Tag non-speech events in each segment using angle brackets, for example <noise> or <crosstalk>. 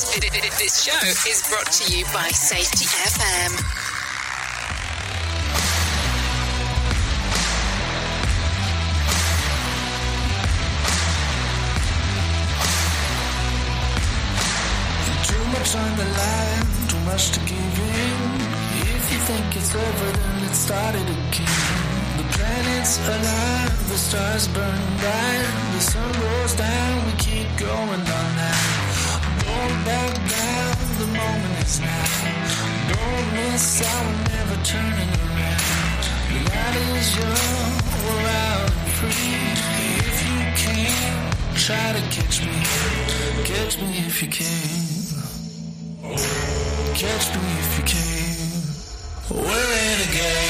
This, this show is brought to you by Safety FM. Too much on the line, too much to give in. If you think it's over, then let's start it again. The planet's alive, the stars burn bright, the sun goes down, we keep going all night. Don't back down, the moment is now. Don't miss out, we're never turning around. The night is young, we're out and free. If you can, try to catch me, catch me if you can. Catch me if you can. We're renegades. program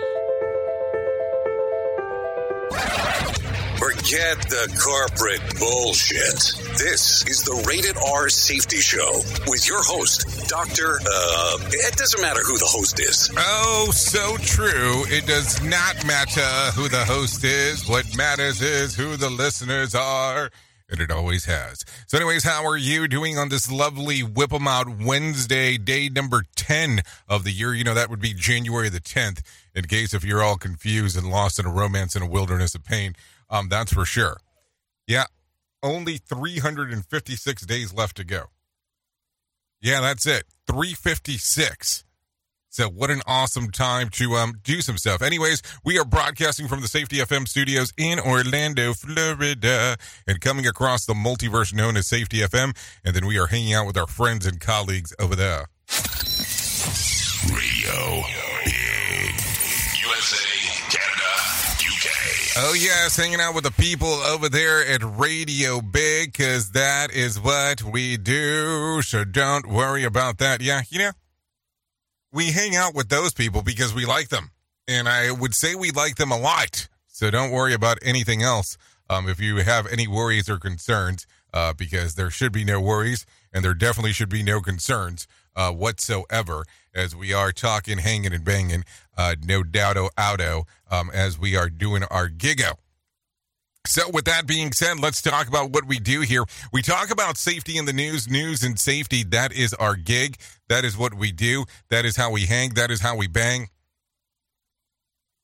Forget the corporate bullshit. This is the Rated R Safety Show with your host, Dr. Uh, it doesn't matter who the host is. Oh, so true. It does not matter who the host is. What matters is who the listeners are. And it always has. So, anyways, how are you doing on this lovely Whip 'em Out Wednesday, day number 10 of the year? You know, that would be January the 10th, in case if you're all confused and lost in a romance in a wilderness of pain. Um, that's for sure. Yeah, only 356 days left to go. Yeah, that's it. 356. So what an awesome time to um do some stuff. Anyways, we are broadcasting from the Safety FM studios in Orlando, Florida, and coming across the multiverse known as Safety FM, and then we are hanging out with our friends and colleagues over there. Radio Oh, yes, hanging out with the people over there at Radio Big, because that is what we do. So don't worry about that. Yeah, you know, we hang out with those people because we like them. And I would say we like them a lot. So don't worry about anything else um, if you have any worries or concerns, uh, because there should be no worries and there definitely should be no concerns uh, whatsoever as we are talking, hanging, and banging. Uh, no doubto auto um, as we are doing our gigo. So, with that being said, let's talk about what we do here. We talk about safety in the news, news and safety. That is our gig. That is what we do. That is how we hang. That is how we bang.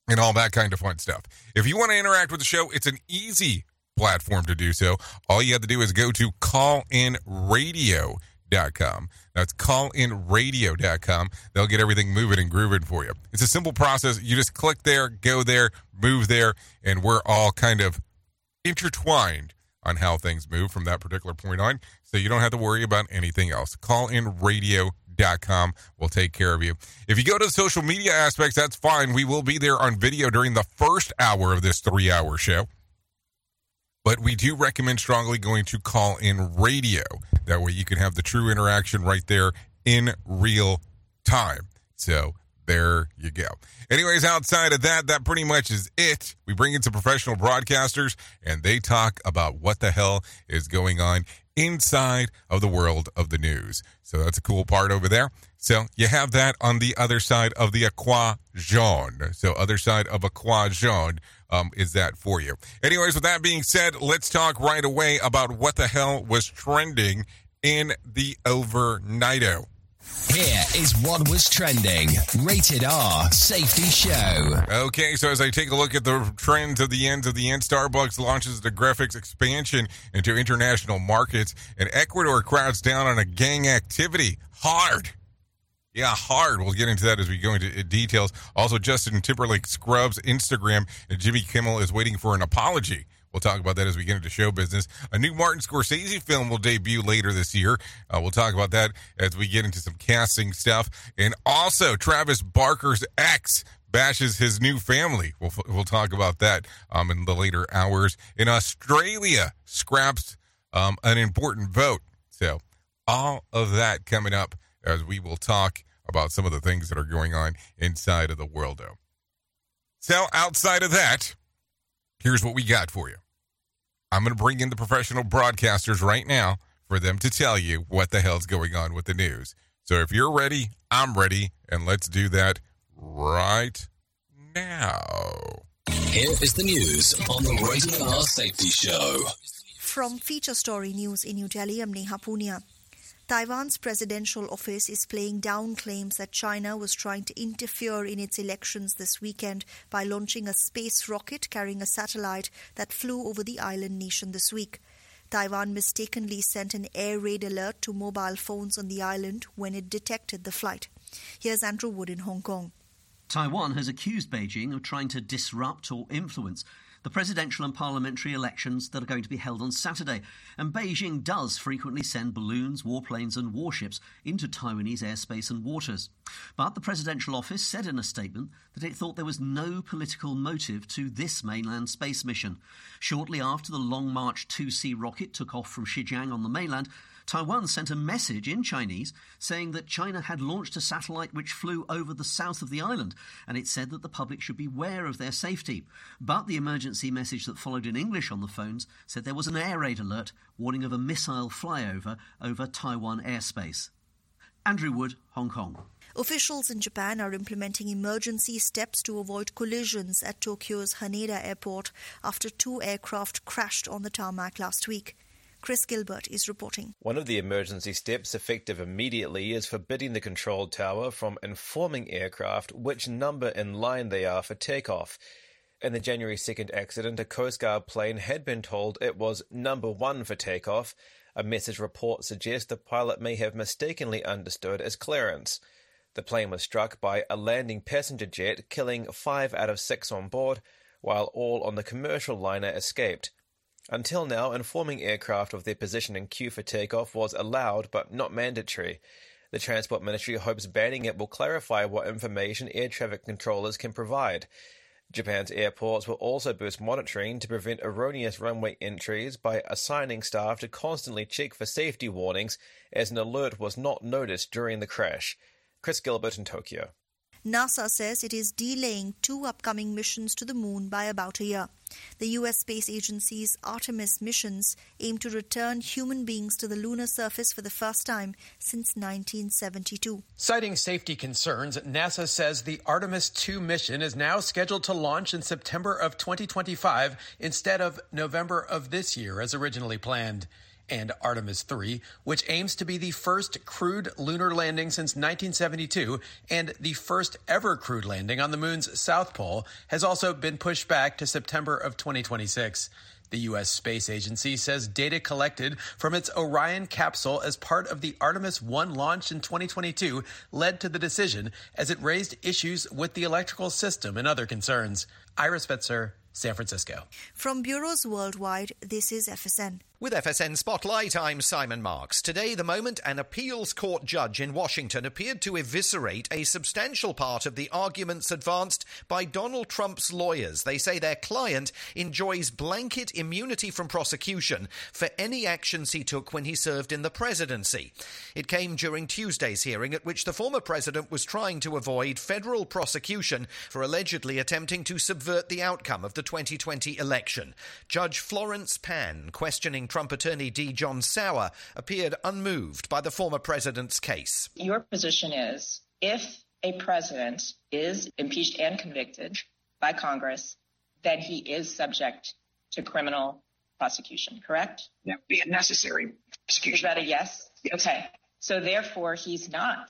And all that kind of fun stuff. If you want to interact with the show, it's an easy platform to do so. All you have to do is go to callinradio.com callinradio.com. That's callinradio.com. They'll get everything moving and grooving for you. It's a simple process. You just click there, go there, move there, and we're all kind of intertwined on how things move from that particular point on. So you don't have to worry about anything else. Callinradio.com will take care of you. If you go to the social media aspects, that's fine. We will be there on video during the first hour of this three hour show. But we do recommend strongly going to call in radio. That way you can have the true interaction right there in real time. So there you go. Anyways, outside of that, that pretty much is it. We bring in some professional broadcasters and they talk about what the hell is going on inside of the world of the news. So that's a cool part over there. So you have that on the other side of the equation. So other side of equation um, is that for you. Anyways, with that being said, let's talk right away about what the hell was trending in the overnighto. Here is what was trending. Rated R Safety Show. Okay, so as I take a look at the trends of the ends of the end, Starbucks launches the graphics expansion into international markets, and Ecuador crowds down on a gang activity. Hard. Yeah, hard. We'll get into that as we go into details. Also, Justin Timberlake scrubs Instagram, and Jimmy Kimmel is waiting for an apology. We'll talk about that as we get into show business. A new Martin Scorsese film will debut later this year. Uh, we'll talk about that as we get into some casting stuff. And also, Travis Barker's ex bashes his new family. We'll, we'll talk about that um, in the later hours. In Australia, scraps um, an important vote. So, all of that coming up as we will talk about some of the things that are going on inside of the world, though. So, outside of that, here's what we got for you. I'm going to bring in the professional broadcasters right now for them to tell you what the hell's going on with the news. So if you're ready, I'm ready, and let's do that right now. Here is the news on the Rated R Safety Show. From Feature Story News in New Delhi, I'm Neha Punia. Taiwan's presidential office is playing down claims that China was trying to interfere in its elections this weekend by launching a space rocket carrying a satellite that flew over the island nation this week. Taiwan mistakenly sent an air raid alert to mobile phones on the island when it detected the flight. Here's Andrew Wood in Hong Kong. Taiwan has accused Beijing of trying to disrupt or influence the presidential and parliamentary elections that are going to be held on Saturday. And Beijing does frequently send balloons, warplanes, and warships into Taiwanese airspace and waters. But the presidential office said in a statement that it thought there was no political motive to this mainland space mission. Shortly after the Long March 2C rocket took off from Xichang on the mainland, Taiwan sent a message in Chinese saying that China had launched a satellite which flew over the south of the island, and it said that the public should beware of their safety. But the emergency message that followed in English on the phones said there was an air raid alert warning of a missile flyover over Taiwan airspace. Andrew Wood, Hong Kong. Officials in Japan are implementing emergency steps to avoid collisions at Tokyo's Haneda airport after two aircraft crashed on the tarmac last week. Chris Gilbert is reporting. One of the emergency steps effective immediately is forbidding the control tower from informing aircraft which number in line they are for takeoff. In the January 2nd accident, a Coast Guard plane had been told it was number one for takeoff. A message report suggests the pilot may have mistakenly understood as clearance. The plane was struck by a landing passenger jet, killing five out of six on board, while all on the commercial liner escaped. Until now, informing aircraft of their position and queue for takeoff was allowed but not mandatory. The Transport Ministry hopes banning it will clarify what information air traffic controllers can provide. Japan's airports will also boost monitoring to prevent erroneous runway entries by assigning staff to constantly check for safety warnings as an alert was not noticed during the crash. Chris Gilbert in Tokyo. NASA says it is delaying two upcoming missions to the moon by about a year. The U.S. Space Agency's Artemis missions aim to return human beings to the lunar surface for the first time since 1972. Citing safety concerns, NASA says the Artemis 2 mission is now scheduled to launch in September of 2025 instead of November of this year as originally planned and Artemis 3, which aims to be the first crewed lunar landing since 1972 and the first ever crewed landing on the moon's south pole, has also been pushed back to September of 2026. The U.S. Space Agency says data collected from its Orion capsule as part of the Artemis 1 launch in 2022 led to the decision as it raised issues with the electrical system and other concerns. Iris Spitzer, San Francisco. From bureaus worldwide, this is FSN. With FSN Spotlight, I'm Simon Marks. Today, the moment an appeals court judge in Washington appeared to eviscerate a substantial part of the arguments advanced by Donald Trump's lawyers. They say their client enjoys blanket immunity from prosecution for any actions he took when he served in the presidency. It came during Tuesday's hearing, at which the former president was trying to avoid federal prosecution for allegedly attempting to subvert the outcome of the 2020 election. Judge Florence Pan, questioning Trump attorney D. John Sauer, appeared unmoved by the former president's case. Your position is if a president is impeached and convicted by Congress, then he is subject to criminal prosecution, correct? That would be a necessary prosecution. Is that a yes? yes. Okay. So therefore, he's not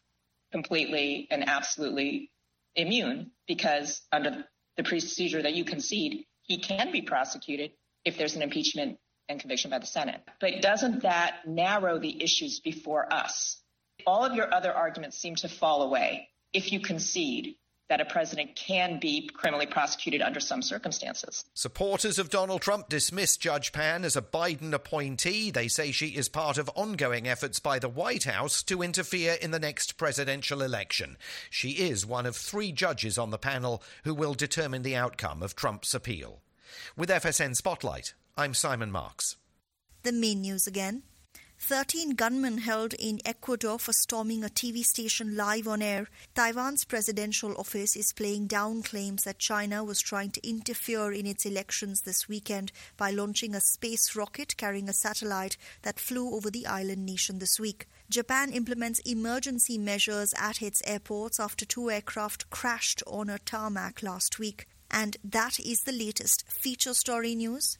completely and absolutely immune because under the procedure that you concede, he can be prosecuted if there's an impeachment and conviction by the Senate. But doesn't that narrow the issues before us? All of your other arguments seem to fall away if you concede that a president can be criminally prosecuted under some circumstances. Supporters of Donald Trump dismiss Judge Pan as a Biden appointee. They say she is part of ongoing efforts by the White House to interfere in the next presidential election. She is one of three judges on the panel who will determine the outcome of Trump's appeal. With FSN Spotlight, I'm Simon Marks. The main news again. 13 gunmen held in Ecuador for storming a TV station live on air. Taiwan's presidential office is playing down claims that China was trying to interfere in its elections this weekend by launching a space rocket carrying a satellite that flew over the island nation this week. Japan implements emergency measures at its airports after two aircraft crashed on a tarmac last week. And that is the latest feature story news.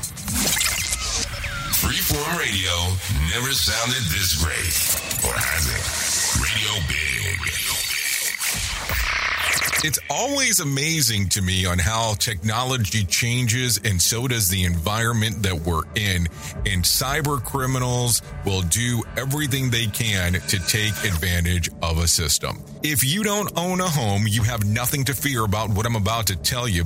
Freeform radio never sounded this great. Or has it? Radio Big. It's always amazing to me on how technology changes and so does the environment that we're in. And cyber criminals will do everything they can to take advantage of a system. If you don't own a home, you have nothing to fear about what I'm about to tell you.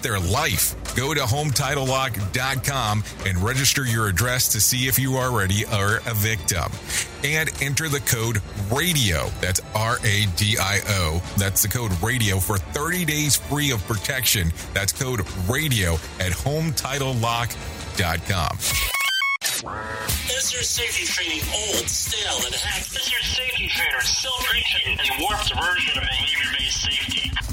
their life. Go to HometitleLock.com and register your address to see if you already are a victim. And enter the code RADIO. That's R A D I O. That's the code RADIO for 30 days free of protection. That's code RADIO at HometitleLock.com. Is your safety training old, stale, and hacked? Is your safety trainer still preaching a warped version of behavior-based safety?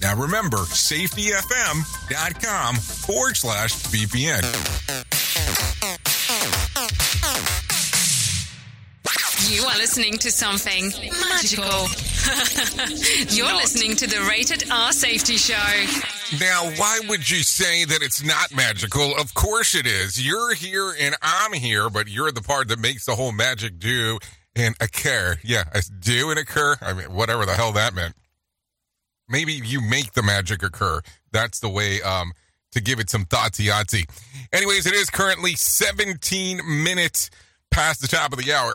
Now remember, safetyfm.com forward slash VPN. You are listening to something magical. <laughs> You're listening to the Rated R Safety Show. Now, why would you say that it's not magical? Of course it is. You're here and I'm here, but you're the part that makes the whole magic do and occur. Yeah, do and occur. I mean, whatever the hell that meant. Maybe you make the magic occur. That's the way um, to give it some thoughtsy yahtzee. Anyways, it is currently 17 minutes past the top of the hour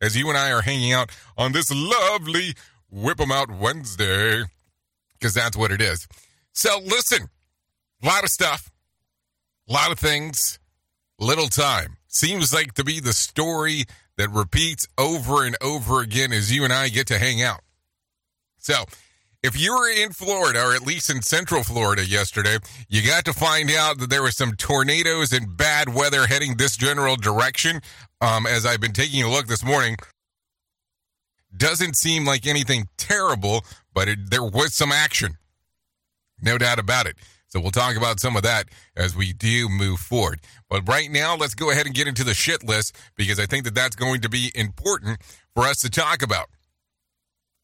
as you and I are hanging out on this lovely Whip 'em Out Wednesday, because that's what it is. So, listen, a lot of stuff, a lot of things, little time. Seems like to be the story that repeats over and over again as you and I get to hang out. So, if you were in Florida, or at least in central Florida yesterday, you got to find out that there were some tornadoes and bad weather heading this general direction. Um, as I've been taking a look this morning, doesn't seem like anything terrible, but it, there was some action. No doubt about it. So we'll talk about some of that as we do move forward. But right now, let's go ahead and get into the shit list because I think that that's going to be important for us to talk about.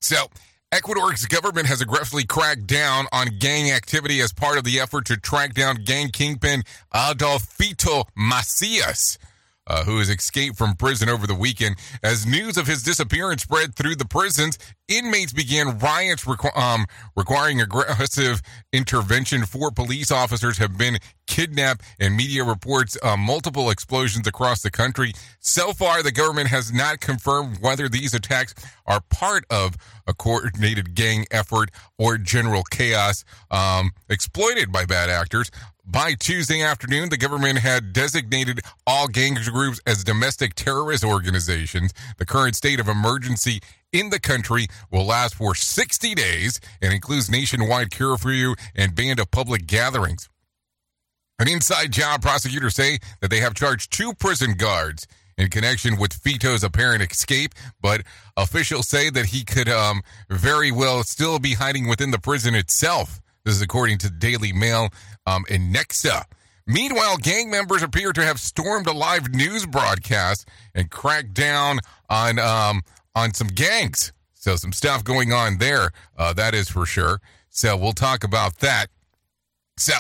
So, Ecuador's government has aggressively cracked down on gang activity as part of the effort to track down gang kingpin Adolfito Macias uh, who has escaped from prison over the weekend. As news of his disappearance spread through the prisons, inmates began riots requ- um, requiring aggressive intervention. Four police officers have been kidnapped, and media reports uh, multiple explosions across the country. So far, the government has not confirmed whether these attacks are part of a coordinated gang effort or general chaos um, exploited by bad actors. By Tuesday afternoon, the government had designated all gang groups as domestic terrorist organizations. The current state of emergency in the country will last for 60 days and includes nationwide curfew and ban of public gatherings. An inside job prosecutors say that they have charged two prison guards in connection with Fito's apparent escape, but officials say that he could um, very well still be hiding within the prison itself. This is according to the Daily Mail um, in Nexa. Meanwhile, gang members appear to have stormed a live news broadcast and cracked down on um, on some gangs. So some stuff going on there. Uh, that is for sure. So we'll talk about that. So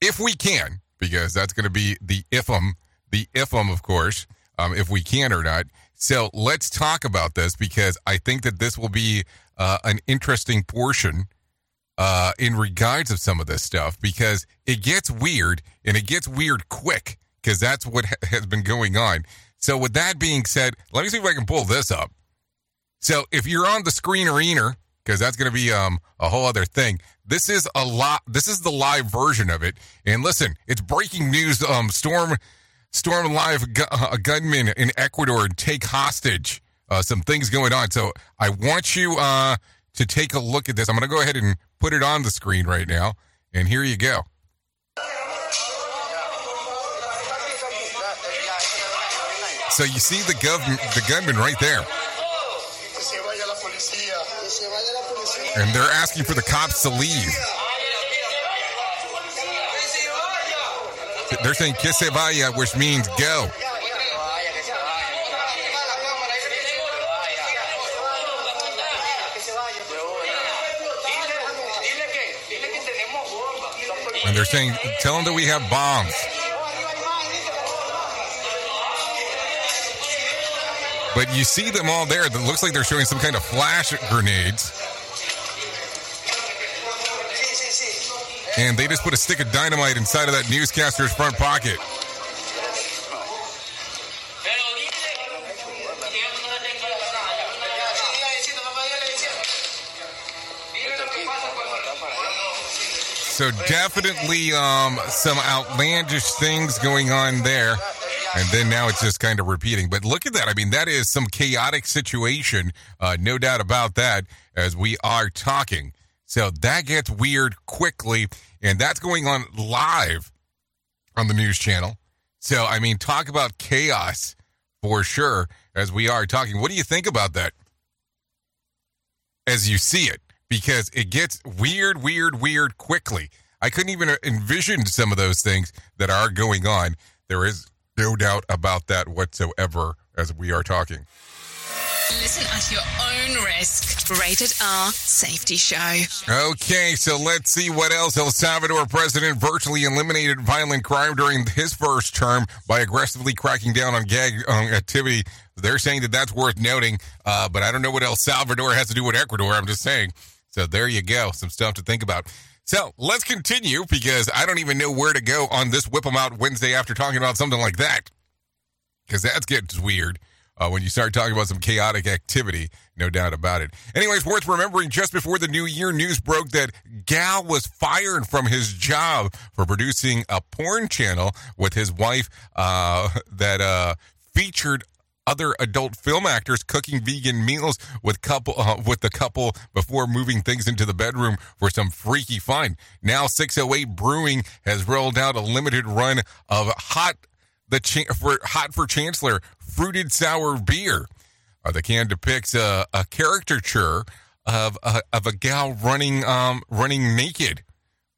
if we can, because that's going to be the ifum, the ifum, of course, um, if we can or not. So let's talk about this because I think that this will be uh, an interesting portion uh, in regards of some of this stuff because it gets weird and it gets weird quick because that's what ha- has been going on. So with that being said, let me see if I can pull this up. So if you're on the screen arena, because that's going to be um, a whole other thing. This is a lot. This is the live version of it. And listen, it's breaking news. Um, storm, storm live gu- uh, gunmen in Ecuador take hostage. Uh, some things going on. So I want you uh, to take a look at this. I'm going to go ahead and put it on the screen right now, and here you go. So you see the gov- the gunman right there. And they're asking for the cops to leave. They're saying que se vaya, which means go. And they're saying, tell them that we have bombs. But you see them all there. It looks like they're showing some kind of flash grenades. And they just put a stick of dynamite inside of that newscaster's front pocket. So definitely um, some outlandish things going on there. And then now it's just kind of repeating. But look at that. I mean, that is some chaotic situation. Uh, no doubt about that as we are talking. So that gets weird quickly. And that's going on live on the news channel. So, I mean, talk about chaos for sure as we are talking. What do you think about that as you see it? Because it gets weird, weird, weird quickly. I couldn't even envision some of those things that are going on. There is no doubt about that whatsoever as we are talking. Listen at your own risk. Rated R Safety Show. Okay, so let's see what else. El Salvador president virtually eliminated violent crime during his first term by aggressively cracking down on gag um, activity. They're saying that that's worth noting, uh, but I don't know what El Salvador has to do with Ecuador. I'm just saying. So there you go. Some stuff to think about. So let's continue because I don't even know where to go on this Whip 'em Out Wednesday after talking about something like that. Because that gets weird uh, when you start talking about some chaotic activity, no doubt about it. Anyways, worth remembering just before the new year, news broke that Gow was fired from his job for producing a porn channel with his wife uh, <laughs> that uh, featured other adult film actors cooking vegan meals with couple uh, with the couple before moving things into the bedroom for some freaky fun. Now 608 Brewing has rolled out a limited run of hot the cha- for hot for Chancellor fruited sour beer. Uh, the can depicts a, a caricature of a, of a gal running um, running naked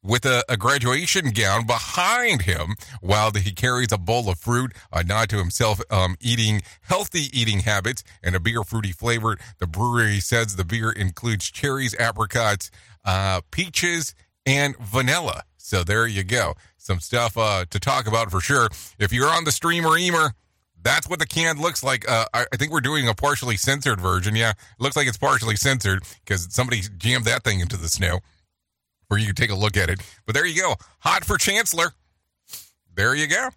with a, a, graduation gown behind him while he carries a bowl of fruit, a nod to himself um, eating healthy eating habits and a beer fruity flavor. The brewery says the beer includes cherries, apricots, uh, peaches, and vanilla. So there you go. Some stuff uh, to talk about for sure. If you're on the streamer emer, that's what the can looks like. Uh, I, I, think we're doing a partially censored version. Yeah, looks like it's partially censored because somebody jammed that thing into the snow where you can take a look at it. But there you go. Hot for Chancellor. There you go.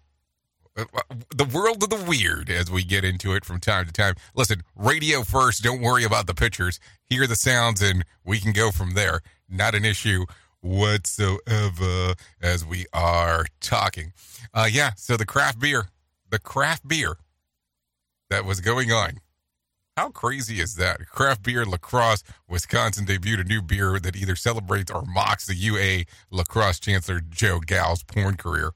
The world of the weird as we get into it from time to time. Listen, radio first. Don't worry about the pictures. Hear the sounds and we can go from there. Not an issue whatsoever as we are talking. Uh, yeah, so the craft beer, the craft beer that was going on how crazy is that? Craft Beer Lacrosse, Wisconsin debuted a new beer that either celebrates or mocks the UA lacrosse Chancellor Joe Gow's porn career.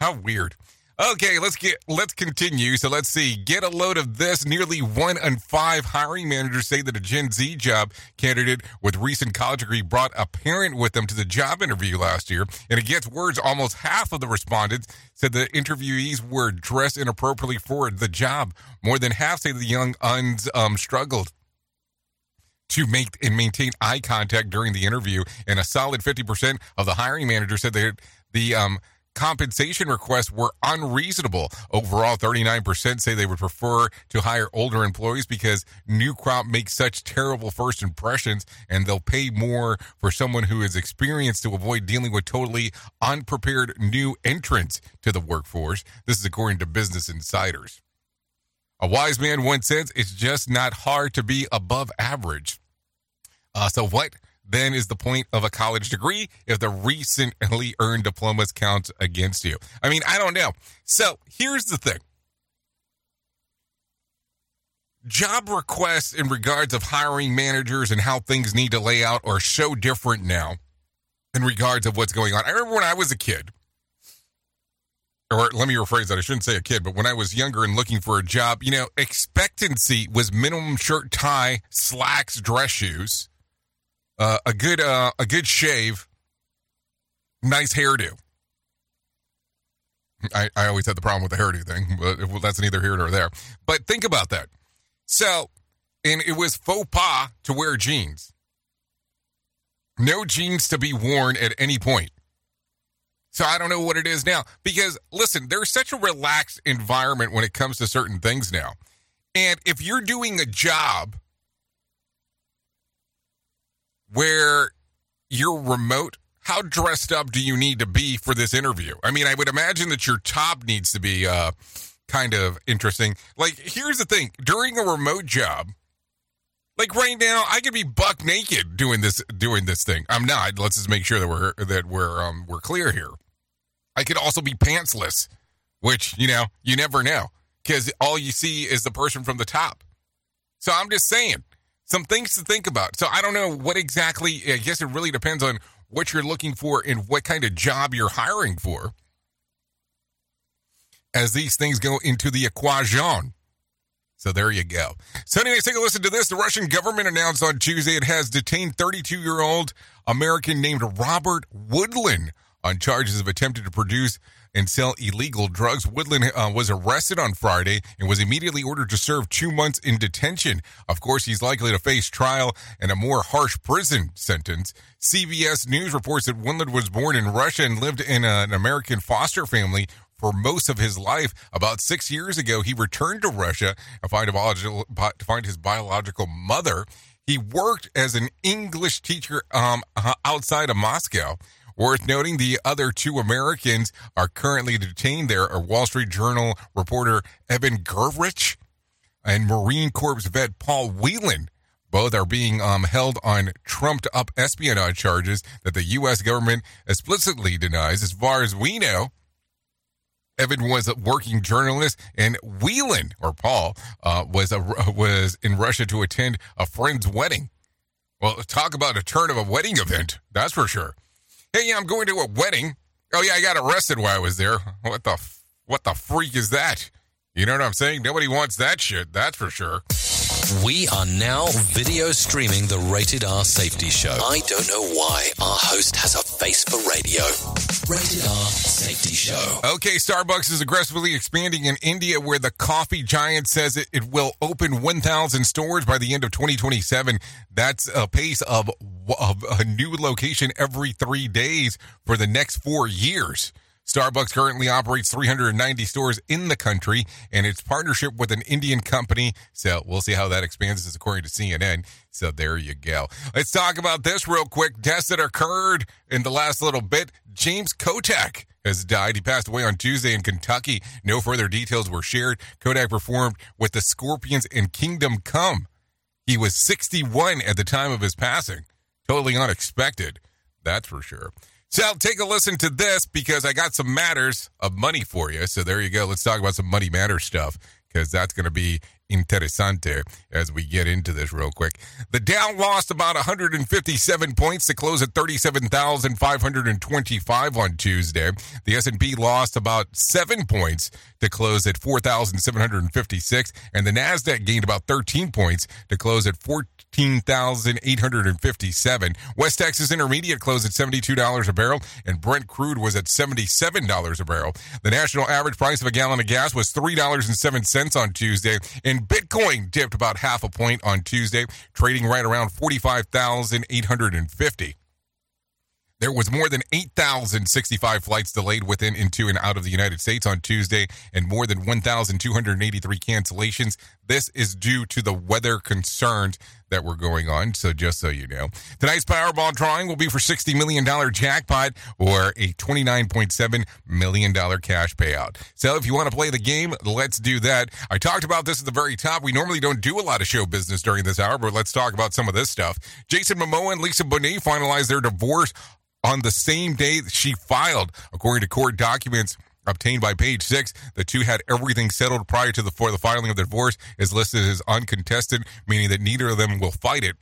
How weird. Okay, let's get let's continue. So let's see. Get a load of this. Nearly one in five hiring managers say that a Gen Z job candidate with recent college degree brought a parent with them to the job interview last year. And it gets words. Almost half of the respondents said the interviewees were dressed inappropriately for the job. More than half say the young uns um, struggled to make and maintain eye contact during the interview, and a solid fifty percent of the hiring managers said that the um compensation requests were unreasonable. Overall, 39% say they would prefer to hire older employees because new crop makes such terrible first impressions and they'll pay more for someone who is experienced to avoid dealing with totally unprepared new entrants to the workforce. This is according to Business Insiders. A wise man once said, it's just not hard to be above average. Uh, so what then is the point of a college degree if the recently earned diplomas count against you. I mean, I don't know. So here's the thing job requests in regards of hiring managers and how things need to lay out are so different now in regards of what's going on. I remember when I was a kid, or let me rephrase that. I shouldn't say a kid, but when I was younger and looking for a job, you know, expectancy was minimum shirt, tie, slacks, dress shoes, uh, a good uh, a good shave, nice hairdo. I, I always had the problem with the hairdo thing, but well, that's neither here nor there. But think about that. So, and it was faux pas to wear jeans. No jeans to be worn at any point. So I don't know what it is now. Because listen, there's such a relaxed environment when it comes to certain things now. And if you're doing a job where you're remote, how dressed up do you need to be for this interview? I mean, I would imagine that your top needs to be uh, kind of interesting. Like, here's the thing during a remote job, like right now, I could be buck naked doing this doing this thing. I'm not. Let's just make sure that we're that we're um we're clear here. I could also be pantsless, which you know you never know because all you see is the person from the top. So I'm just saying some things to think about. So I don't know what exactly. I guess it really depends on what you're looking for and what kind of job you're hiring for. As these things go into the equation. So there you go. So, anyways, take a listen to this. The Russian government announced on Tuesday it has detained 32 year old American named Robert Woodland on charges of attempting to produce and sell illegal drugs. Woodland uh, was arrested on Friday and was immediately ordered to serve two months in detention. Of course, he's likely to face trial and a more harsh prison sentence. CBS News reports that Woodland was born in Russia and lived in an American foster family for most of his life. About six years ago, he returned to Russia to find, to find his biological mother. He worked as an English teacher um, outside of Moscow. Worth noting, the other two Americans are currently detained there are Wall Street Journal reporter Evan Gershwin and Marine Corps vet Paul Whelan. Both are being um, held on trumped up espionage charges that the U.S. government explicitly denies. As far as we know, Evan was a working journalist, and Whelan or Paul uh, was a, was in Russia to attend a friend's wedding. Well, talk about a turn of a wedding event, that's for sure. Hey, yeah, I'm going to a wedding. Oh yeah, I got arrested while I was there. What the what the freak is that? You know what I'm saying? Nobody wants that shit. That's for sure. We are now video streaming the Rated R Safety Show. I don't know why our host has a face for radio. Rated R Safety Show. Okay, Starbucks is aggressively expanding in India, where the coffee giant says it, it will open 1,000 stores by the end of 2027. That's a pace of, of a new location every three days for the next four years. Starbucks currently operates 390 stores in the country, and its partnership with an Indian company. So we'll see how that expands, as according to CNN. So there you go. Let's talk about this real quick. Deaths that occurred in the last little bit. James Kottak has died. He passed away on Tuesday in Kentucky. No further details were shared. Kottak performed with the Scorpions in Kingdom Come. He was 61 at the time of his passing. Totally unexpected. That's for sure. So take a listen to this because I got some matters of money for you. So there you go. Let's talk about some money matter stuff because that's going to be interessante as we get into this real quick. The Dow lost about 157 points to close at 37,525 on Tuesday. The S&P lost about 7 points to close at 4,756 and the Nasdaq gained about 13 points to close at 14,857. West Texas Intermediate closed at $72 a barrel and Brent crude was at $77 a barrel. The national average price of a gallon of gas was $3.07 on Tuesday and Bitcoin dipped about half a point on Tuesday, trading right around 45,850. There was more than 8,065 flights delayed within, into, and out of the United States on Tuesday, and more than 1,283 cancellations. This is due to the weather concerns that were going on. So just so you know, tonight's Powerball drawing will be for $60 million jackpot or a $29.7 million cash payout. So if you want to play the game, let's do that. I talked about this at the very top. We normally don't do a lot of show business during this hour, but let's talk about some of this stuff. Jason Momoa and Lisa Bonet finalized their divorce on the same day she filed, according to court documents obtained by page six. The two had everything settled prior to the, for the filing of the divorce is listed as uncontested, meaning that neither of them will fight it.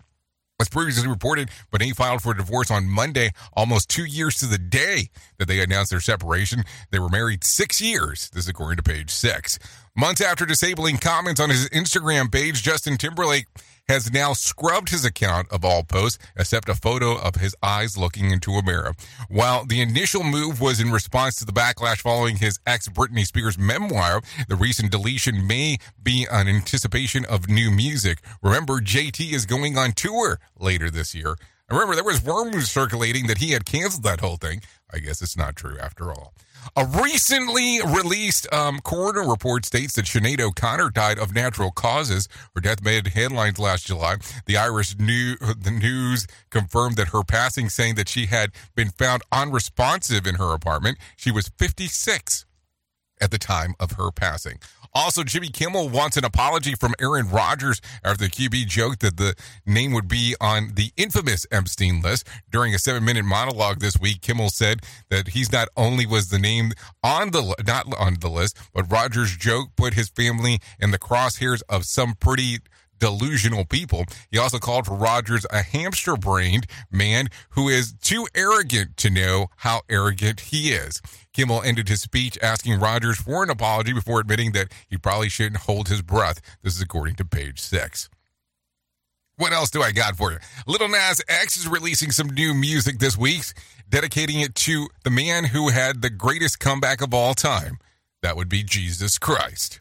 As previously reported, Bonet filed for divorce on Monday, almost two years to the day that they announced their separation. They were married six years. This is according to page six. Months after disabling comments on his Instagram page, Justin Timberlake has now scrubbed his account of all posts except a photo of his eyes looking into a mirror. While the initial move was in response to the backlash following his ex Britney Spears memoir, the recent deletion may be an anticipation of new music. Remember, JT is going on tour later this year. Remember, there was rumors circulating that he had canceled that whole thing. I guess it's not true after all. A recently released um, coroner report states that Sinead O'Connor died of natural causes. Her death made headlines last July. The Irish new, the news confirmed that her passing, saying that she had been found unresponsive in her apartment. She was 56 at the time of her passing. Also, Jimmy Kimmel wants an apology from Aaron Rodgers after the QB joked that the name would be on the infamous Epstein list. During a seven-minute monologue this week, Kimmel said that he's not only was the name on the not on the list, but Rodgers' joke put his family in the crosshairs of some pretty delusional people. He also called for Rodgers a hamster brained man who is too arrogant to know how arrogant he is. Kimmel ended his speech asking Rodgers for an apology before admitting that he probably shouldn't hold his breath. This is according to page six. What else do I got for you? Lil Nas X is releasing some new music this week, dedicating it to the man who had the greatest comeback of all time. That would be Jesus Christ.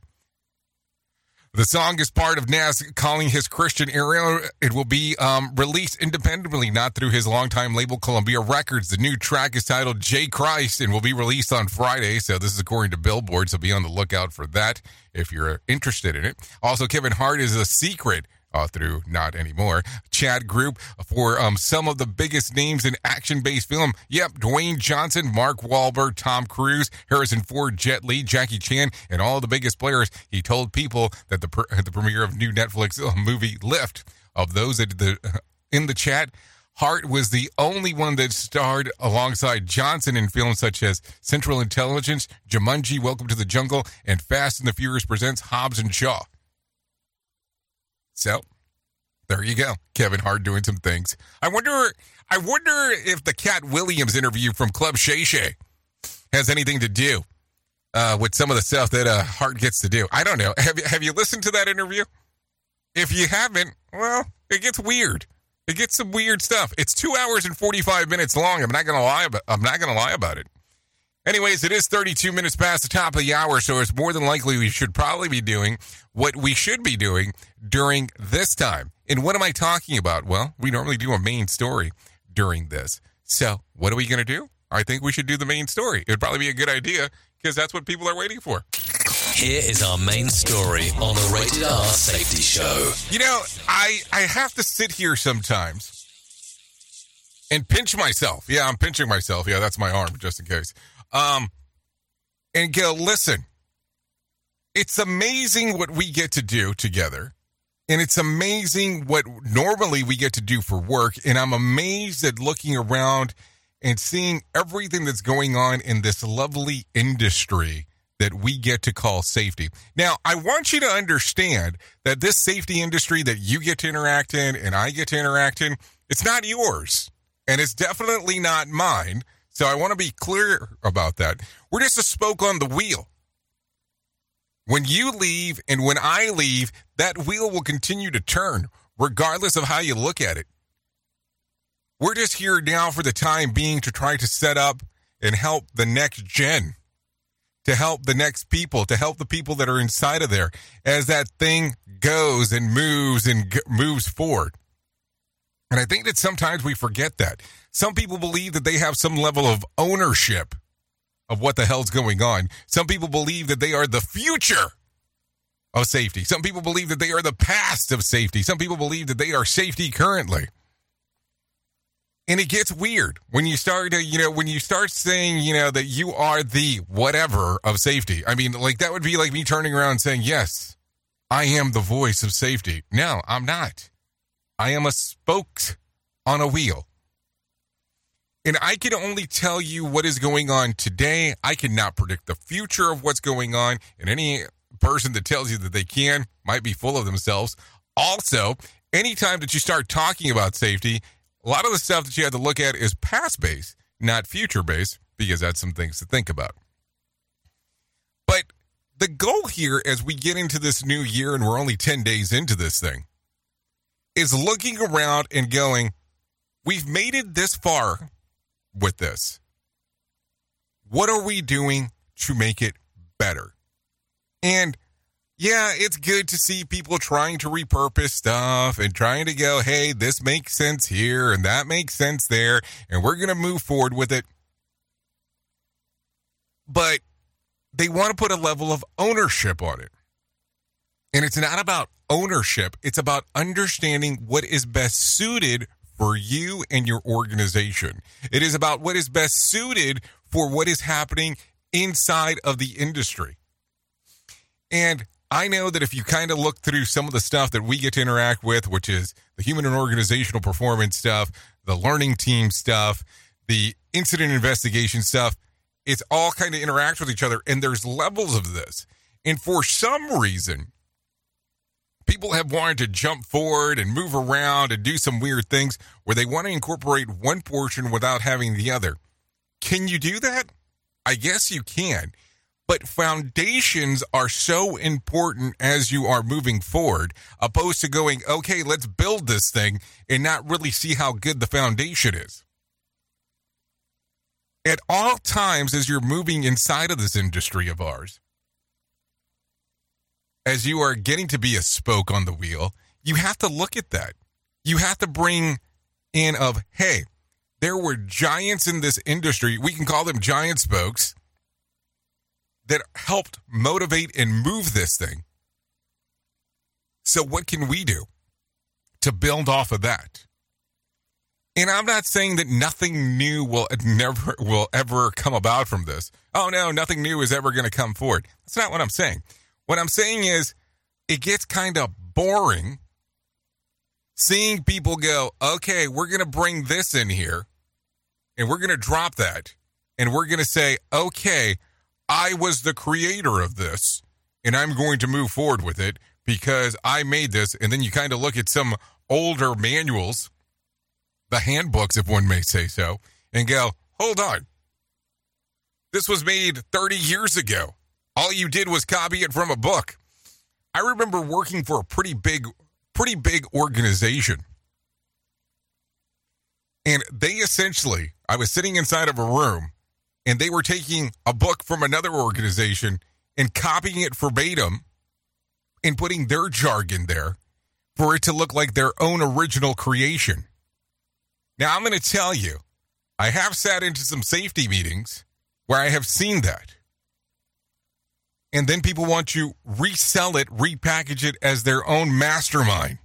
The song is part of Nas calling his Christian era. It will be um, released independently, not through his longtime label Columbia Records. The new track is titled J Christ and will be released on Friday. So this is according to Billboard. So be on the lookout for that if you're interested in it. Also, Kevin Hart is a secret uh, through not anymore Chad group for um, some of the biggest names in action-based film. Yep, Dwayne Johnson, Mark Wahlberg, Tom Cruise, Harrison Ford, Jet Li, Jackie Chan, and all the biggest players. He told people that the <laughs> the premiere of new Netflix uh, movie Lift of those that the <laughs> in the chat. Hart was the only one that starred alongside Johnson in films such as Central Intelligence, Jumanji, Welcome to the Jungle, and Fast and the Furious presents Hobbs and Shaw. So there you go. Kevin Hart doing some things. I wonder I wonder if the Katt Williams interview from Club Shay Shay has anything to do uh, with some of the stuff that uh, Hart gets to do. I don't know. Have you have you listened to that interview? If you haven't, well, it gets weird. It gets some weird stuff. It's two hours and forty five minutes long. I'm not gonna lie about I'm not gonna lie about it. Anyways, it is 32 minutes past the top of the hour, so it's more than likely we should probably be doing what we should be doing during this time. And what am I talking about? Well, we normally do a main story during this. So, what are we going to do? I think we should do the main story. It'd probably be a good idea because that's what people are waiting for. Here is our main story on the Rated R Safety Show. You know, I I have to sit here sometimes and pinch myself. Yeah, I'm pinching myself. Yeah, that's my arm just in case. Um, and go, listen, it's amazing what we get to do together. And it's amazing what normally we get to do for work. And I'm amazed at looking around and seeing everything that's going on in this lovely industry that we get to call safety. Now, I want you to understand that this safety industry that you get to interact in and I get to interact in, it's not yours. And it's definitely not mine. So I want to be clear about that. We're just a spoke on the wheel. When you leave and when I leave, that wheel will continue to turn, regardless of how you look at it. We're just here now for the time being to try to set up and help the next gen, to help the next people, to help the people that are inside of there as that thing goes and moves and g- moves forward. And I think that sometimes we forget that. Some people believe that they have some level of ownership of what the hell's going on. Some people believe that they are the future of safety. Some people believe that they are the past of safety. Some people believe that they are safety currently. And it gets weird when you start to, you know, when you start saying, you know, that you are the whatever of safety. I mean, like that would be like me turning around saying, yes, I am the voice of safety. No, I'm not. I am a spoke on a wheel. And I can only tell you what is going on today. I cannot predict the future of what's going on. And any person that tells you that they can might be full of themselves. Also, anytime that you start talking about safety, a lot of the stuff that you have to look at is past base, not future base, because that's some things to think about. But the goal here as we get into this new year and we're only 10 days into this thing is looking around and going, we've made it this far with this. What are we doing to make it better? And yeah, it's good to see people trying to repurpose stuff and trying to go, hey, this makes sense here and that makes sense there, and we're going to move forward with it. But they want to put a level of ownership on it. And it's not about ownership, it's about understanding what is best suited for you and your organization. It is about what is best suited for what is happening inside of the industry. And I know that if you kind of look through some of the stuff that we get to interact with, which is the human and organizational performance stuff, the learning team stuff, the incident investigation stuff, it's all kind of interacts with each other. And there's levels of this. And for some reason, people have wanted to jump forward and move around and do some weird things where they want to incorporate one portion without having the other. Can you do that? I guess you can. But foundations are so important as you are moving forward, opposed to going, okay, let's build this thing and not really see how good the foundation is. At all times, as you're moving inside of this industry of ours, as you are getting to be a spoke on the wheel, you have to look at that. You have to bring in of, hey, there were giants in this industry. We can call them giant spokes that helped motivate and move this thing. So, what can we do to build off of that? And I'm not saying that nothing new will never will ever come about from this. Oh no, nothing new is ever going to come forward. That's not what I'm saying. What I'm saying is it gets kind of boring seeing people go, "Okay, we're going to bring this in here and we're going to drop that and we're going to say, "Okay, I was the creator of this and I'm going to move forward with it because I made this. And then you kind of look at some older manuals, the handbooks, if one may say so, and go, hold on. This was made 30 years ago. All you did was copy it from a book. I remember working for a pretty big, pretty big organization. And they essentially, I was sitting inside of a room and they were taking a book from another organization and copying it verbatim and putting their jargon there for it to look like their own original creation. Now, I'm going to tell you, I have sat into some safety meetings where I have seen that. And then people want to resell it, repackage it as their own mastermind.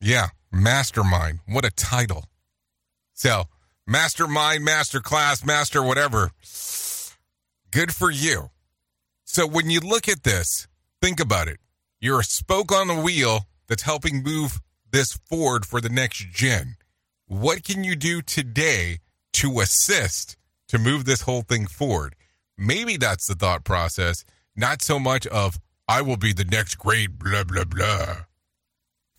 Yeah, mastermind. What a title. So, mastermind, master class, master whatever. Good for you. So when you look at this, think about it. You're a spoke on the wheel that's helping move this forward for the next gen. What can you do today to assist to move this whole thing forward? Maybe that's the thought process, not so much of, I will be the next great blah, blah, blah.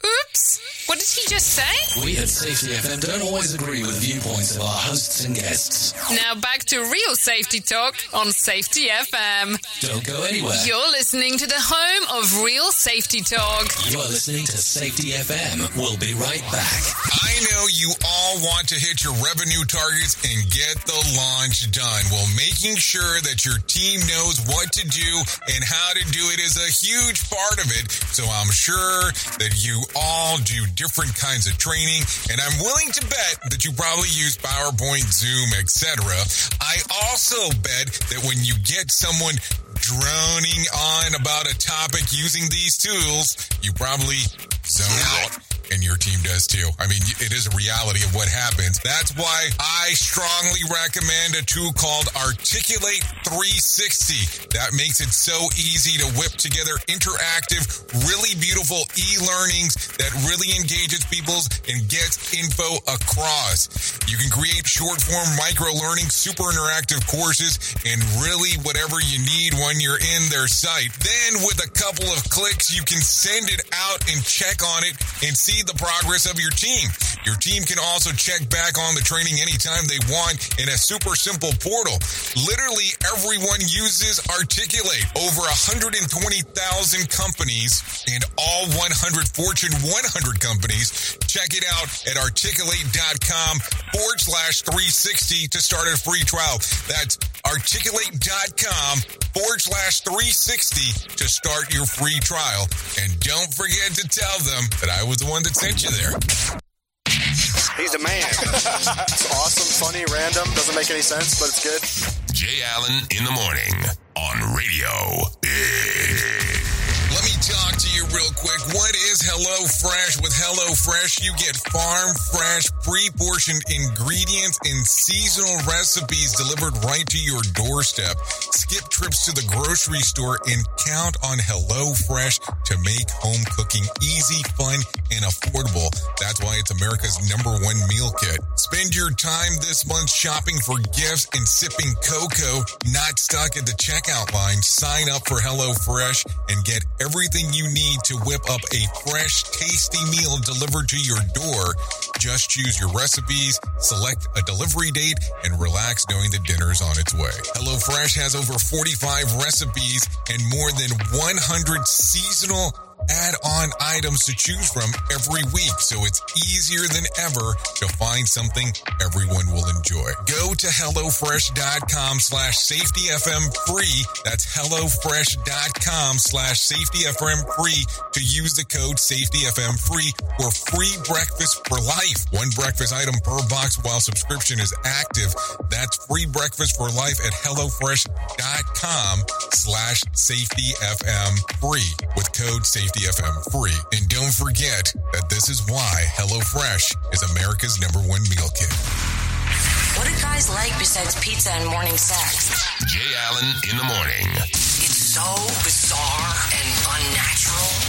Oops. What did he just say? We at Safety FM don't always agree with viewpoints of our hosts and guests. Now back to real safety talk on Safety FM. Don't go anywhere. You're listening to the home of real safety talk. You are listening to Safety FM. We'll be right back. I know you all want to hit your revenue targets and get the launch done. Well, making sure that your team knows what to do and how to do it is a huge part of it. So I'm sure that you all do different kinds of training, and I'm willing to bet that you probably use PowerPoint, Zoom, etc. I also bet that when you get someone droning on about a topic using these tools, you probably zone out and your team does too. I mean, it is a reality of what happens. That's why I strongly recommend a tool called Articulate 360. That makes it so easy to whip together interactive, really beautiful e-learnings that really engages people's and gets info across. You can create short form micro learning, super interactive courses, and really whatever you need when you're in their site. Then with a couple of clicks, you can send it out and check on it and see the progress of your team. Your team can also check back on the training anytime they want in a super simple portal. Literally everyone uses Articulate. Over 120,000 companies and all 100 Fortune 100 companies. Check it out at articulate.com forward slash 360 to start a free trial. That's articulate.com forward slash 360 to start your free trial. And don't forget to tell them that I was the one that sent you there. He's a man. it's <laughs> awesome, funny, random, doesn't make any sense, but it's good. Jay Allen in the morning on Radio Big. Let me talk to you real quick. What is Hello Fresh? With Hello Fresh, you get farm fresh, pre-portioned ingredients and seasonal recipes delivered right to your doorstep. Skip trips to the grocery store and count on Hello Fresh to make home cooking easy, fun, and affordable. That's why it's America's number one meal kit. Spend your time this month shopping for gifts and sipping cocoa, not stuck at the checkout line. Sign up for Hello Fresh and get everything you need to whip up a fresh, tasty meal delivered to your door. Just choose your recipes, select a delivery date, and relax knowing the dinner's on its way. HelloFresh has over 45 recipes and more than 100 seasonal add-on items to choose from every week, so it's easier than ever to find something everyone will enjoy. Go to HelloFresh.com slash SafetyFM free. That's HelloFresh.com slash SafetyFM free to use the code SafetyFM free for free breakfast for life. One breakfast item per box while subscription is active. That's free breakfast for life at HelloFresh.com slash SafetyFM free with code SafetyFM free. And don't forget that this is why HelloFresh is America's number one meal kit. What do guys like besides pizza and morning sex? Jay Allen in the morning It's so bizarre and unnatural.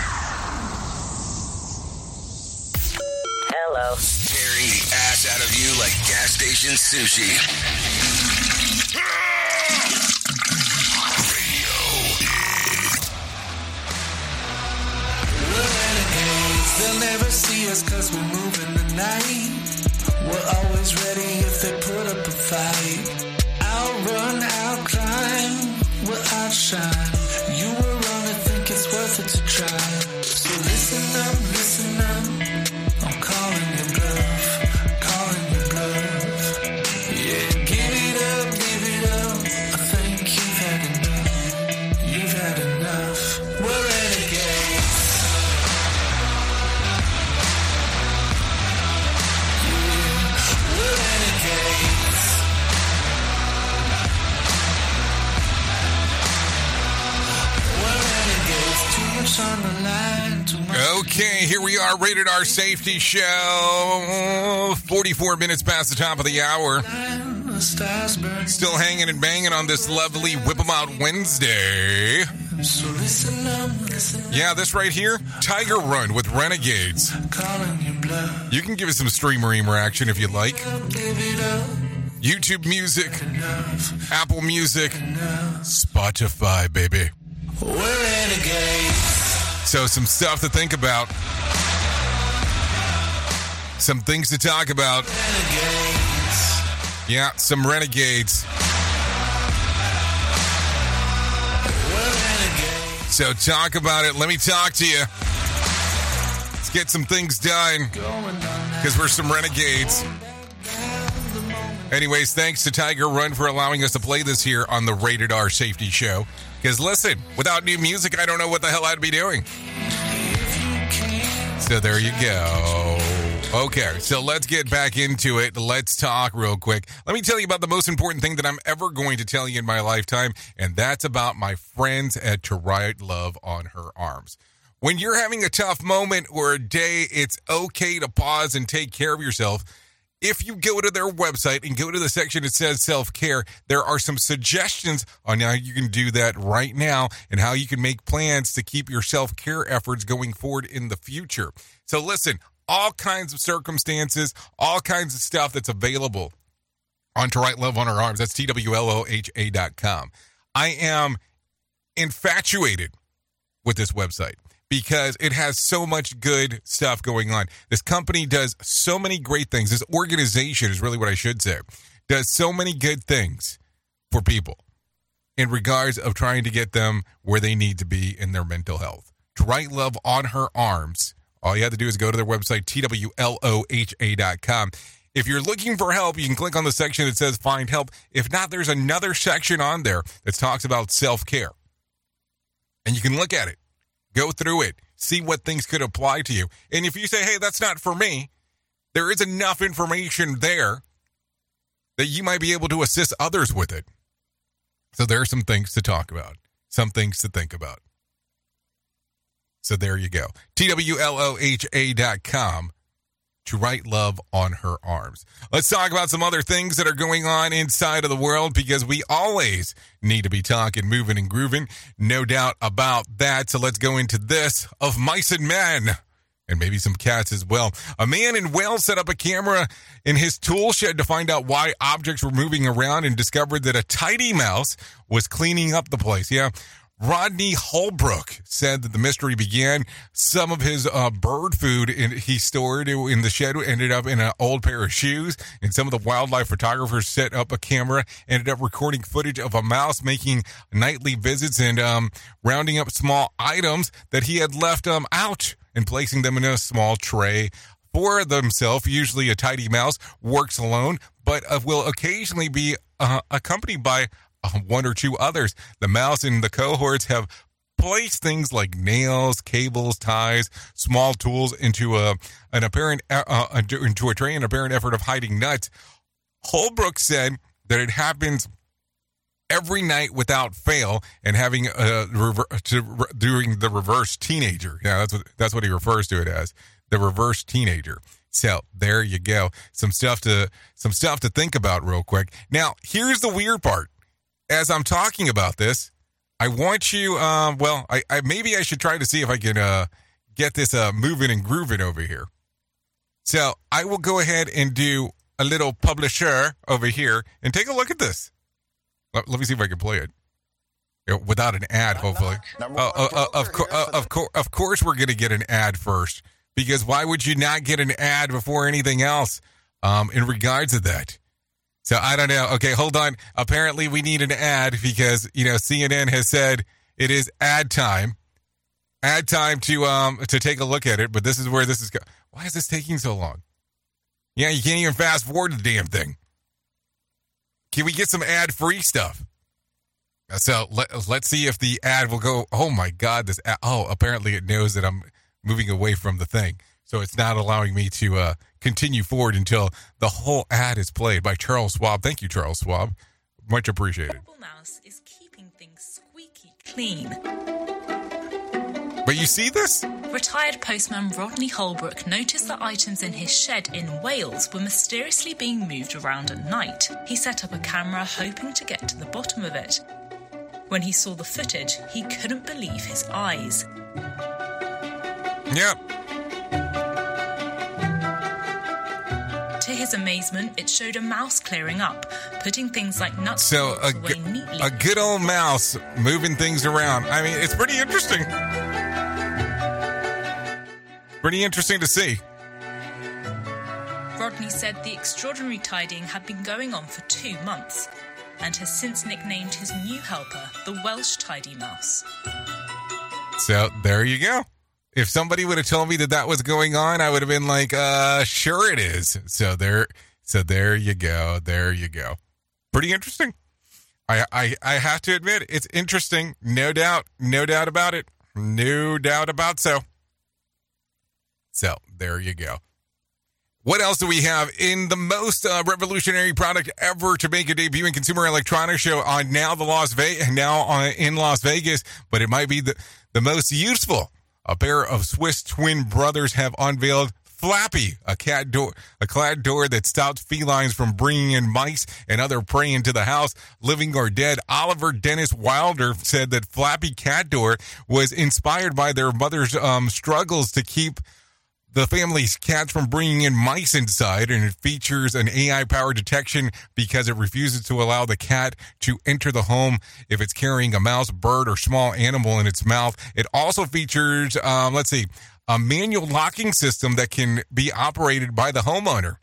Hello. The ass out of you like gas station sushi. Safety Show. 44 minutes past the top of the hour. the stars burn. Still hanging and banging on this lovely Whip 'em Out Wednesday. So listen up, listen Yeah, this right here, Tiger Run with Renegades. calling your bluff. You can give us some streamer reamer action if you'd like. Give it up. YouTube Music, Apple Music, Spotify, baby. So, some stuff to think about. Some things to talk about. Yeah, some renegades. So, talk about it. Let me talk to you. Let's get some things done because we're some renegades. Anyways, thanks to Tiger Run for allowing us to play this here on the Rated R Safety Show. Because listen, without new music, I don't know what the hell I'd be doing. So there you go. Okay, so let's get back into it. Let's talk real quick. Let me tell you about the most important thing that I'm ever going to tell you in my lifetime, and that's about my friends at To Write Love on Her Arms. When you're having a tough moment or a day, it's okay to pause and take care of yourself. If you go to their website and go to the section that says self care, there are some suggestions on how you can do that right now and how you can make plans to keep your self care efforts going forward in the future. So, listen, all kinds of circumstances, all kinds of stuff that's available on To Write Love on Her Arms. That's T W L O H A dot com. I am infatuated with this website because it has so much good stuff going on. This company does so many great things. This organization is really what I should say. Does so many good things for people in regards of trying to get them where they need to be in their mental health. To write love on her arms, all you have to do is go to their website, twloha.com. If you're looking for help, you can click on the section that says find help. If not, there's another section on there that talks about self care. And you can look at it go through it, see what things could apply to you. And if you say, hey, that's not for me, there is enough information there that you might be able to assist others with it. So there are some things to talk about, some things to think about. So there you go. TWLOHA dot com to write love on her arms. Let's talk about some other things that are going on inside of the world because we always need to be talking, moving, and grooving. No doubt about that. So let's go into this of mice and men. And maybe some cats as well. A man in Wales set up a camera in his tool shed to find out why objects were moving around and discovered that a tidy mouse was cleaning up the place. Yeah, Rodney Holbrook said that the mystery began. Some of his uh, bird food in, he stored in the shed ended up in an old pair of shoes, and some of the wildlife photographers set up a camera, ended up recording footage of a mouse making nightly visits and um, rounding up small items that he had left um, out and placing them in a small tray for themselves. Usually, a tidy mouse works alone, but uh, will occasionally be uh, accompanied by one or two others. The mouse and the cohorts have placed things like nails, cables, ties, small tools into a an apparent uh, uh, into a tray in apparent effort of hiding nuts. Holbrook said that it happens every night without fail and having a rever- to, re- doing the reverse teenager. Yeah, that's what that's what he refers to it as, the reverse teenager. So there you go. Some stuff to some stuff to think about real quick. Now, here's the weird part. As I'm talking about this, I want you. Um, well, I, I maybe I should try to see if I can uh, get this uh, moving and grooving over here. So I will go ahead and do a little publisher over here and take a look at this. Let, let me see if I can play it without an ad. Hopefully, uh, uh, uh, of course, uh, of course, of course, we're going to get an ad first because why would you not get an ad before anything else? Um, in regards to that. So I don't know. Okay, hold on. Apparently, we need an ad because you know CNN has said it is ad time. Ad time to um to take a look at it. But this is where this is. Go- Why is this taking so long? Yeah, you can't even fast forward the damn thing. Can we get some ad free stuff? So let, let's see if the ad will go. Oh my God, this ad, oh apparently it knows that I'm moving away from the thing, so it's not allowing me to uh, continue forward until the whole ad is played by Charles Schwab. Thank you, Charles Schwab, much appreciated. Mouse is keeping things squeaky clean. But But you see this? Retired postman Rodney Holbrook noticed that items in his shed in Wales were mysteriously being moved around at night. He set up a camera hoping to get to the bottom of it. When he saw the footage, he couldn't believe his eyes. Yep. His amazement, it showed a mouse clearing up, putting things like nuts So a, away g- neatly. a good old mouse moving things around. I mean, it's pretty interesting. Pretty interesting to see. Rodney said the extraordinary tidying had been going on for two months and has since nicknamed his new helper the Welsh Tidy Mouse. So there you go. If somebody would have told me that that was going on, I would have been like, uh, sure it is. So there, so there you go. There you go. Pretty interesting. I, I, I have to admit, it's interesting. No doubt. No doubt about it. No doubt about so. So there you go. What else do we have in the most uh, revolutionary product ever to make a debut in Consumer Electronics Show on now the Las Vegas now on, in Las Vegas, but it might be the the most useful. A pair of Swiss twin brothers have unveiled Flappie, a cat door, a clad door that stops felines from bringing in mice and other prey into the house, living or dead. Oliver Dennis Wilder said that Flappie cat door was inspired by their mother's um, struggles to keep the family's cats from bringing in mice inside, and it features an AI powered detection because it refuses to allow the cat to enter the home if it's carrying a mouse, bird, or small animal in its mouth. It also features, um, let's see, a manual locking system that can be operated by the homeowner.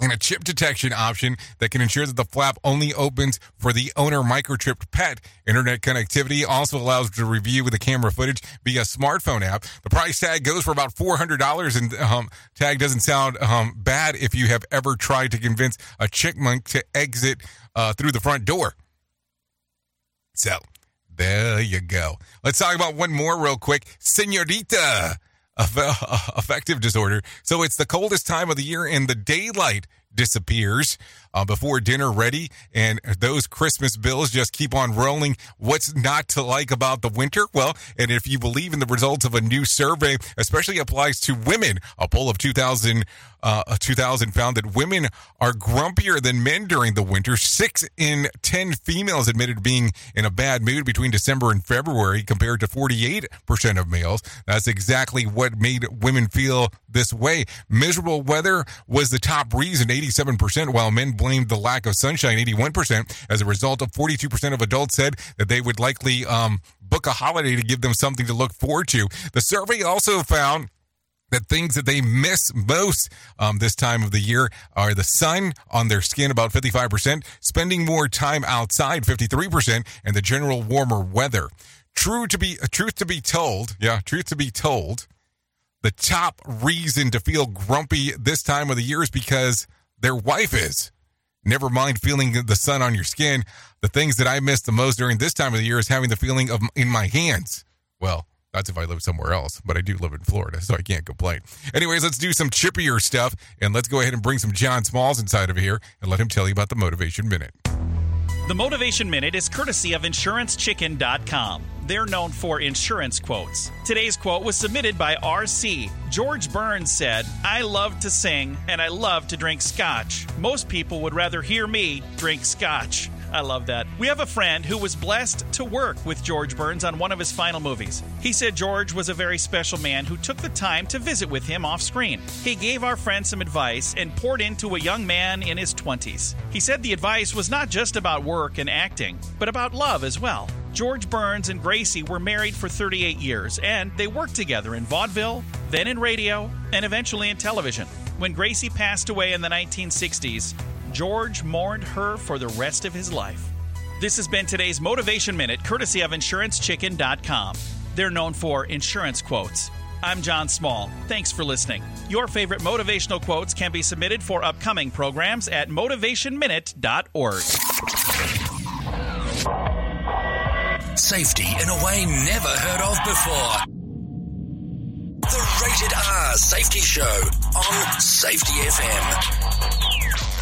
And a chip detection option that can ensure that the flap only opens for the owner microchipped pet. Internet connectivity also allows to review with the camera footage via smartphone app. The price tag goes for about $400 and um, tag doesn't sound um, bad if you have ever tried to convince a chipmunk to exit uh, through the front door. So there you go. Let's talk about one more real quick. Senorita <laughs> affective disorder. So it's the coldest time of the year in the daylight disappears uh, before dinner ready and those christmas bills just keep on rolling what's not to like about the winter well and if you believe in the results of a new survey especially applies to women a poll of 2000 uh, 2000 found that women are grumpier than men during the winter. Six in 10 females admitted being in a bad mood between December and February, compared to 48% of males. That's exactly what made women feel this way. Miserable weather was the top reason, 87%, while men blamed the lack of sunshine, 81%. As a result of 42% of adults said that they would likely um, book a holiday to give them something to look forward to. The survey also found that things that they miss most um, this time of the year are the sun on their skin, about 55%, spending more time outside, 53%, and the general warmer weather. True to be, truth to be told, yeah, truth to be told, the top reason to feel grumpy this time of the year is because their wife is. Never mind feeling the sun on your skin. The things that I miss the most during this time of the year is having the feeling of in my hands. Well, that's if I live somewhere else, but I do live in Florida, so I can't complain. Anyways, let's do some chippier stuff, and let's go ahead and bring some John Smalls inside of here and let him tell you about the Motivation Minute. The Motivation Minute is courtesy of InsuranceChicken.com. They're known for insurance quotes. Today's quote was submitted by RC. George Burns said, I love to sing and I love to drink scotch. Most people would rather hear me drink scotch. I love that. We have a friend who was blessed to work with George Burns on one of his final movies. He said George was a very special man who took the time to visit with him off screen. He gave our friend some advice and poured into a young man in his 20s. He said the advice was not just about work and acting, but about love as well. George Burns and Gracie were married for 38 years, and they worked together in vaudeville, then in radio, and eventually in television. When Gracie passed away in the 1960s, George mourned her for the rest of his life. This has been today's Motivation Minute, courtesy of InsuranceChicken.com. They're known for insurance quotes. I'm John Small. Thanks for listening. Your favorite motivational quotes can be submitted for upcoming programs at motivationminute.org. Safety in a way never heard of before. The Rated R Safety Show on Safety FM.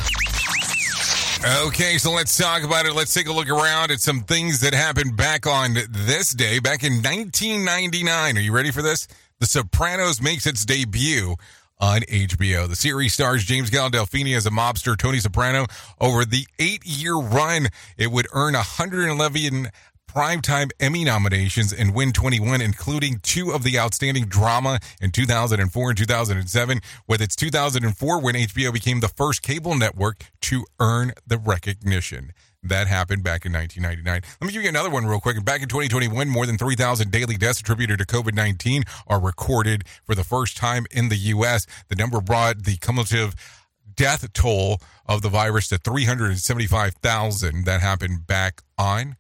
Okay, so let's talk about it. Let's take a look around at some things that happened back on this day, back in 1999. Are you ready for this? The Sopranos makes its debut on HBO. The series stars James Gandolfini as a mobster, Tony Soprano. Over the eight year run, it would earn 111 primetime Emmy nominations and win 21, including two of the outstanding drama in 2004 and 2007, with its 2004 when HBO became the first cable network to earn the recognition. That happened back in 1999. Let me give you another one real quick. Back in 2021, more than 3,000 daily deaths attributed to COVID 19 are recorded for the first time in the U.S. The number brought the cumulative death toll of the virus to 375,000. That happened back on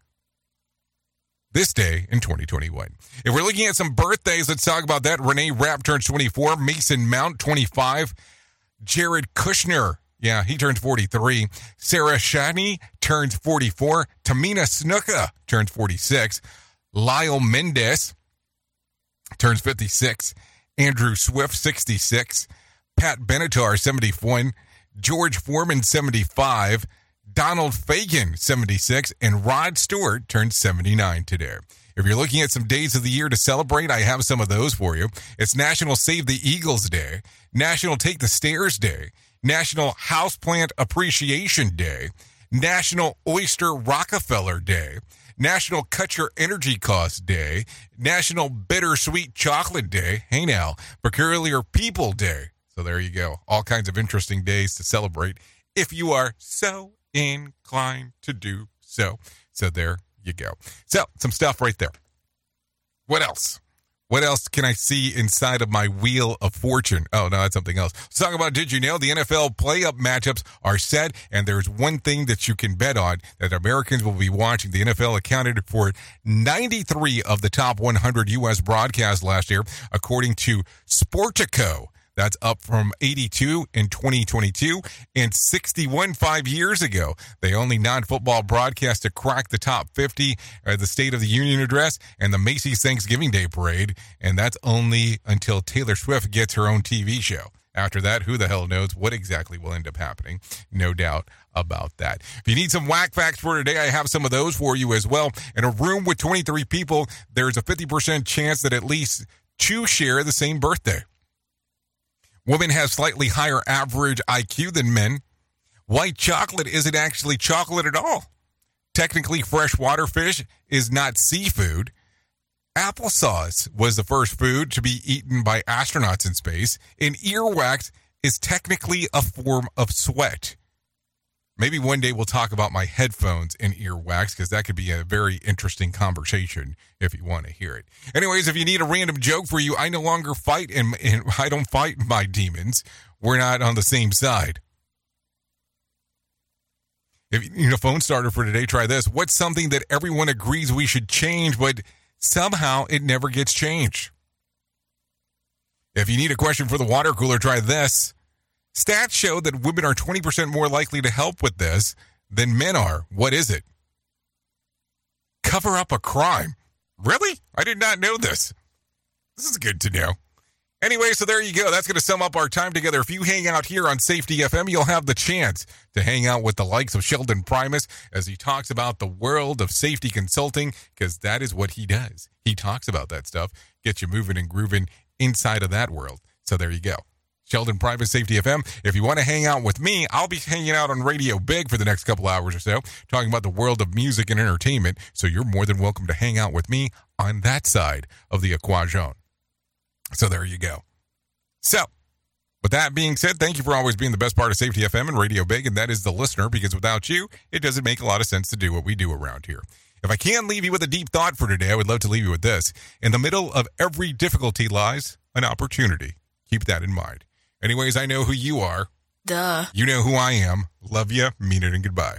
this day in 2021. If we're looking at some birthdays, let's talk about that. Renee Rapp turns 24, Mason Mount 25, Jared Kushner, yeah, he turns 43, Sarah Shahi turns 44, Tamina Snuka turns 46, Lyle Menendez turns 56, Andrew Swift 66, Pat Benatar 71, George Foreman 75, Donald Fagen, 76, and Rod Stewart turned 79 today. If you're looking at some days of the year to celebrate, I have some of those for you. It's National Save the Eagles Day, National Take the Stairs Day, National Houseplant Appreciation Day, National Oyster Rockefeller Day, National Cut Your Energy Costs Day, National Bittersweet Chocolate Day, hey now, Peculiar People Day. So there you go. All kinds of interesting days to celebrate if you are so inclined to do so. So there you go. So some stuff right there. What else? What else can I see inside of my wheel of fortune? Oh, no, that's something else. Let's talk about Did You Know? The NFL play-up matchups are set, and there's one thing that you can bet on that Americans will be watching. The NFL accounted for 93 of the top 100 U.S. broadcasts last year, according to Sportico. That's up from 82 in 2022 and 61 five years ago. The only non football broadcast to crack the top 50 are the State of the Union address and the Macy's Thanksgiving Day Parade. And that's only until Taylor Swift gets her own TV show. After that, who the hell knows what exactly will end up happening? No doubt about that. If you need some whack facts for today, I have some of those for you as well. In a room with 23 people, there's a 50% chance that at least two share the same birthday. Women have slightly higher average IQ than men. White chocolate isn't actually chocolate at all. Technically, freshwater fish is not seafood. Applesauce was the first food to be eaten by astronauts in space, and earwax is technically a form of sweat. Maybe one day we'll talk about my headphones and earwax because that could be a very interesting conversation if you want to hear it. Anyways, if you need a random joke for you, I no longer fight and, <laughs> and I don't fight my demons. We're not on the same side. If you need a phone starter for today, try this. What's something that everyone agrees we should change, but somehow it never gets changed? If you need a question for the water cooler, try this. Stats show that women are 20% more likely to help with this than men are. What is it? Cover up a crime. Really? I did not know this. This is good to know. Anyway, so there you go. That's going to sum up our time together. If you hang out here on Safety FM, you'll have the chance to hang out with the likes of Sheldon Primus as he talks about the world of safety consulting, because that is what he does. He talks about that stuff, gets you moving and grooving inside of that world. So there you go. Sheldon Private Safety FM. If you want to hang out with me, I'll be hanging out on Radio Big for the next couple hours or so, talking about the world of music and entertainment. So you're more than welcome to hang out with me on that side of the equation. So there you go. So, with that being said, thank you for always being the best part of Safety FM and Radio Big, and that is the listener, because without you, it doesn't make a lot of sense to do what we do around here. If I can leave you with a deep thought for today, I would love to leave you with this. In the middle of every difficulty lies an opportunity. Keep that in mind. Anyways, I know who you are. Duh. You know who I am. Love you, mean it, and goodbye.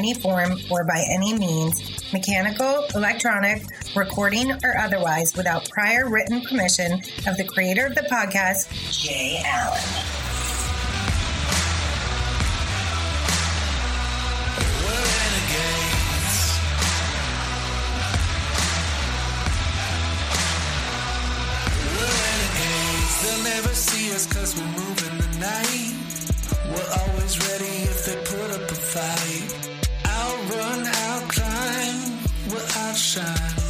any form or by any means, mechanical, electronic, recording, or otherwise, without prior written permission of the creator of the podcast, Jay Allen. Cause we're moving the night. We're always ready if they put up a fight. I'll run, I'll we'll outshine.